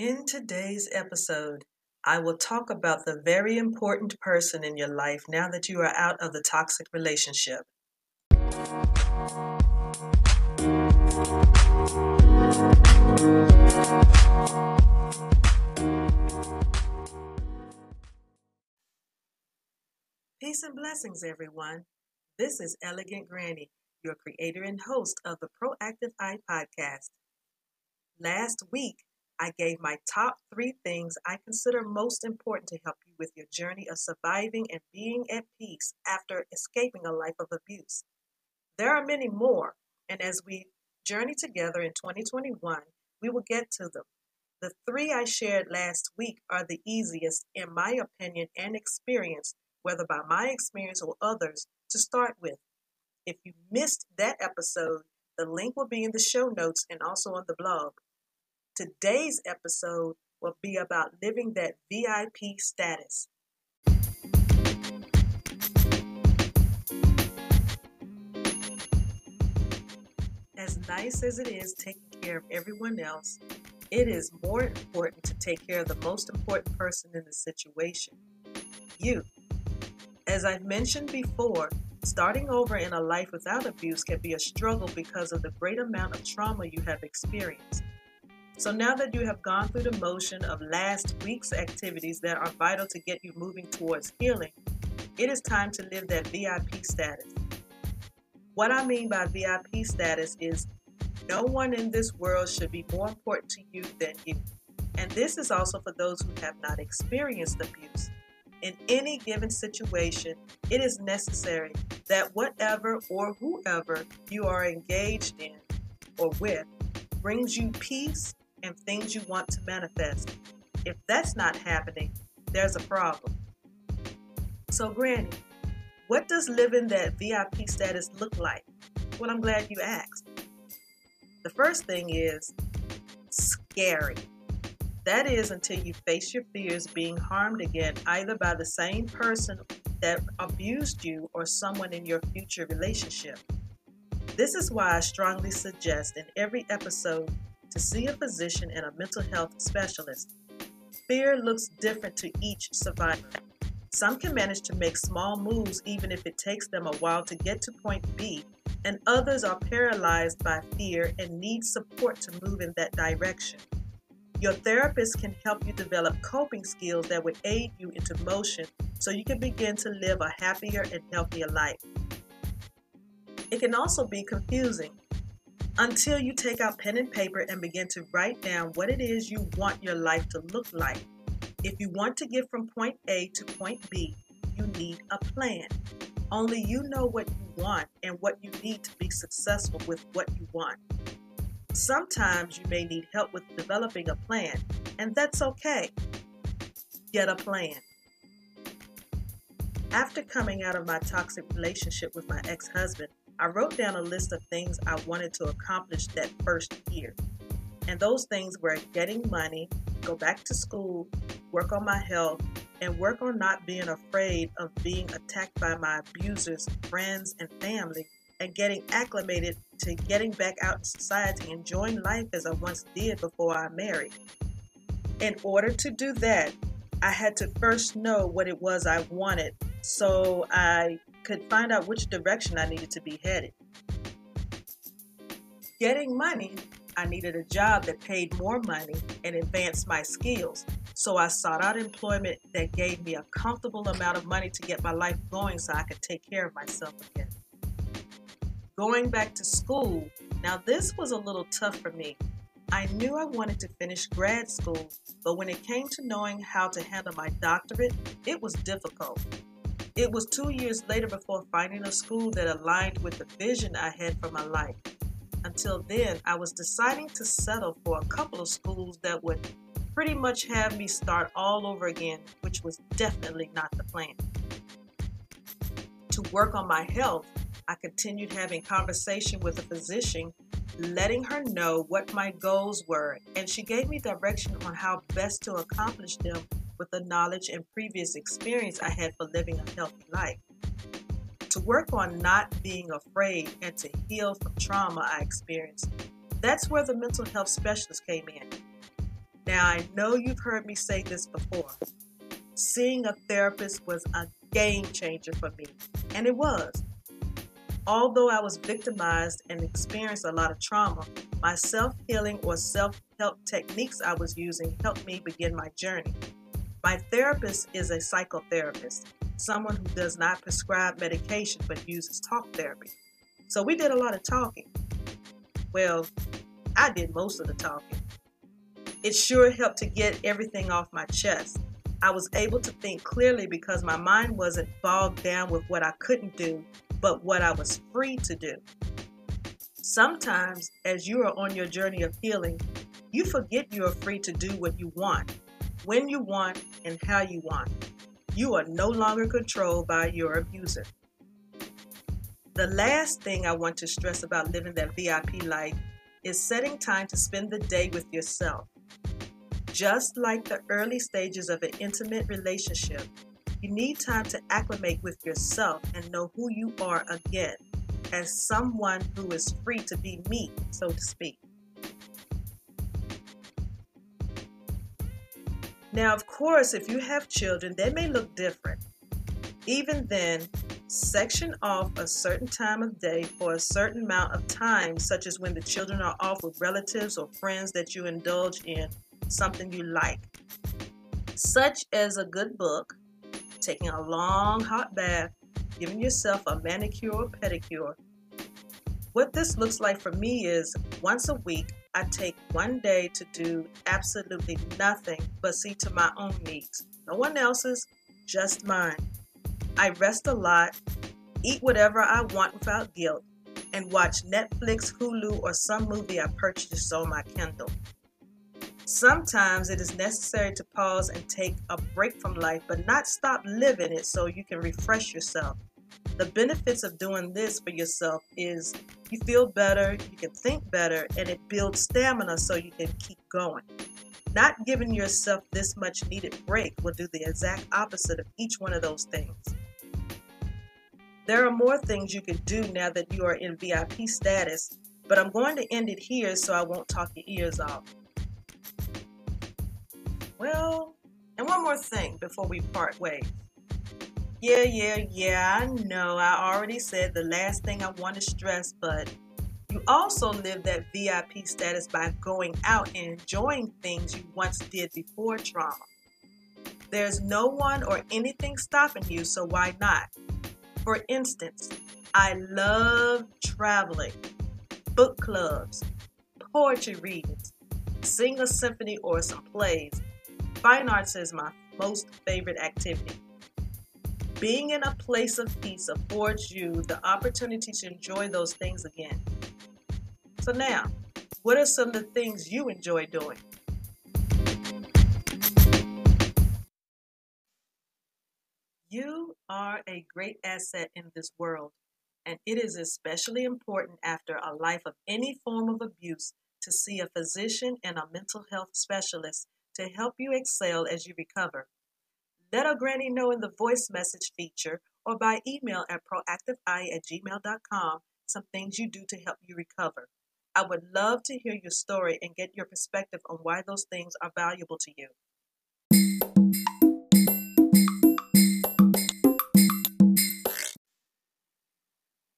In today's episode, I will talk about the very important person in your life now that you are out of the toxic relationship. Peace and blessings, everyone. This is Elegant Granny, your creator and host of the Proactive Eye podcast. Last week, I gave my top three things I consider most important to help you with your journey of surviving and being at peace after escaping a life of abuse. There are many more, and as we journey together in 2021, we will get to them. The three I shared last week are the easiest, in my opinion and experience, whether by my experience or others, to start with. If you missed that episode, the link will be in the show notes and also on the blog. Today's episode will be about living that VIP status. As nice as it is taking care of everyone else, it is more important to take care of the most important person in the situation you. As I've mentioned before, starting over in a life without abuse can be a struggle because of the great amount of trauma you have experienced. So now that you have gone through the motion of last week's activities that are vital to get you moving towards healing, it is time to live that VIP status. What I mean by VIP status is no one in this world should be more important to you than you. And this is also for those who have not experienced abuse. In any given situation, it is necessary that whatever or whoever you are engaged in or with brings you peace and things you want to manifest. If that's not happening, there's a problem. So, Granny, what does living that VIP status look like? Well, I'm glad you asked. The first thing is scary. That is until you face your fears being harmed again, either by the same person that abused you or someone in your future relationship. This is why I strongly suggest in every episode to see a physician and a mental health specialist. Fear looks different to each survivor. Some can manage to make small moves even if it takes them a while to get to point B, and others are paralyzed by fear and need support to move in that direction. Your therapist can help you develop coping skills that would aid you into motion so you can begin to live a happier and healthier life. It can also be confusing until you take out pen and paper and begin to write down what it is you want your life to look like. If you want to get from point A to point B, you need a plan. Only you know what you want and what you need to be successful with what you want. Sometimes you may need help with developing a plan, and that's okay. Get a plan. After coming out of my toxic relationship with my ex husband, I wrote down a list of things I wanted to accomplish that first year. And those things were getting money, go back to school, work on my health, and work on not being afraid of being attacked by my abusers, friends, and family, and getting acclimated to getting back out in society, enjoying life as I once did before I married. In order to do that, I had to first know what it was I wanted so I could find out which direction I needed to be headed. Getting money, I needed a job that paid more money and advanced my skills. So I sought out employment that gave me a comfortable amount of money to get my life going so I could take care of myself again. Going back to school, now this was a little tough for me. I knew I wanted to finish grad school, but when it came to knowing how to handle my doctorate, it was difficult. It was two years later before finding a school that aligned with the vision I had for my life. Until then, I was deciding to settle for a couple of schools that would pretty much have me start all over again, which was definitely not the plan. To work on my health, I continued having conversation with a physician, letting her know what my goals were, and she gave me direction on how best to accomplish them with the knowledge and previous experience I had for living a healthy life. To work on not being afraid and to heal from trauma I experienced, that's where the mental health specialist came in. Now, I know you've heard me say this before. Seeing a therapist was a game changer for me, and it was. Although I was victimized and experienced a lot of trauma, my self healing or self help techniques I was using helped me begin my journey. My therapist is a psychotherapist, someone who does not prescribe medication but uses talk therapy. So we did a lot of talking. Well, I did most of the talking. It sure helped to get everything off my chest. I was able to think clearly because my mind wasn't bogged down with what I couldn't do, but what I was free to do. Sometimes, as you are on your journey of healing, you forget you are free to do what you want, when you want, and how you want. You are no longer controlled by your abuser. The last thing I want to stress about living that VIP life is setting time to spend the day with yourself. Just like the early stages of an intimate relationship, you need time to acclimate with yourself and know who you are again as someone who is free to be me, so to speak. Now, of course, if you have children, they may look different. Even then, section off a certain time of day for a certain amount of time, such as when the children are off with relatives or friends that you indulge in something you like, such as a good book, taking a long hot bath, giving yourself a manicure or pedicure. What this looks like for me is once a week, I take one day to do absolutely nothing but see to my own needs. No one else's, just mine. I rest a lot, eat whatever I want without guilt, and watch Netflix, Hulu, or some movie I purchased on my Kindle. Sometimes it is necessary to pause and take a break from life, but not stop living it so you can refresh yourself. The benefits of doing this for yourself is you feel better, you can think better, and it builds stamina so you can keep going. Not giving yourself this much needed break will do the exact opposite of each one of those things. There are more things you can do now that you are in VIP status, but I'm going to end it here so I won't talk your ears off. Well, and one more thing before we part ways. Yeah, yeah, yeah, I know. I already said the last thing I want to stress, but you also live that VIP status by going out and enjoying things you once did before trauma. There's no one or anything stopping you, so why not? For instance, I love traveling, book clubs, poetry readings, sing a symphony or some plays, Fine arts is my most favorite activity. Being in a place of peace affords you the opportunity to enjoy those things again. So, now, what are some of the things you enjoy doing? You are a great asset in this world, and it is especially important after a life of any form of abuse to see a physician and a mental health specialist to help you excel as you recover. Let a granny know in the voice message feature or by email at proactiveeye at gmail.com some things you do to help you recover. I would love to hear your story and get your perspective on why those things are valuable to you.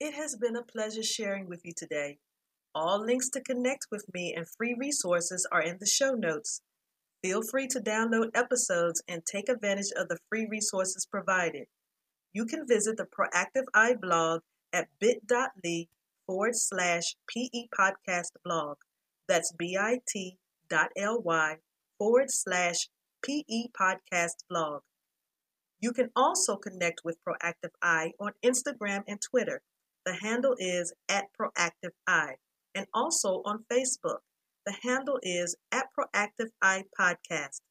It has been a pleasure sharing with you today. All links to connect with me and free resources are in the show notes. Feel free to download episodes and take advantage of the free resources provided. You can visit the Proactive Eye blog at bit.ly forward slash PE podcast blog. That's bit.ly forward slash PE podcast blog. You can also connect with Proactive Eye on Instagram and Twitter. The handle is at Proactive Eye and also on Facebook. The handle is at Proactive Eye Podcast.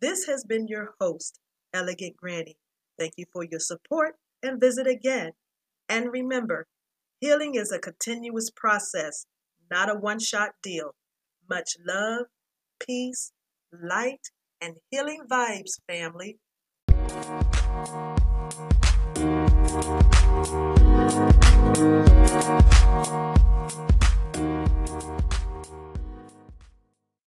This has been your host, Elegant Granny. Thank you for your support and visit again. And remember, healing is a continuous process, not a one shot deal. Much love, peace, light, and healing vibes, family.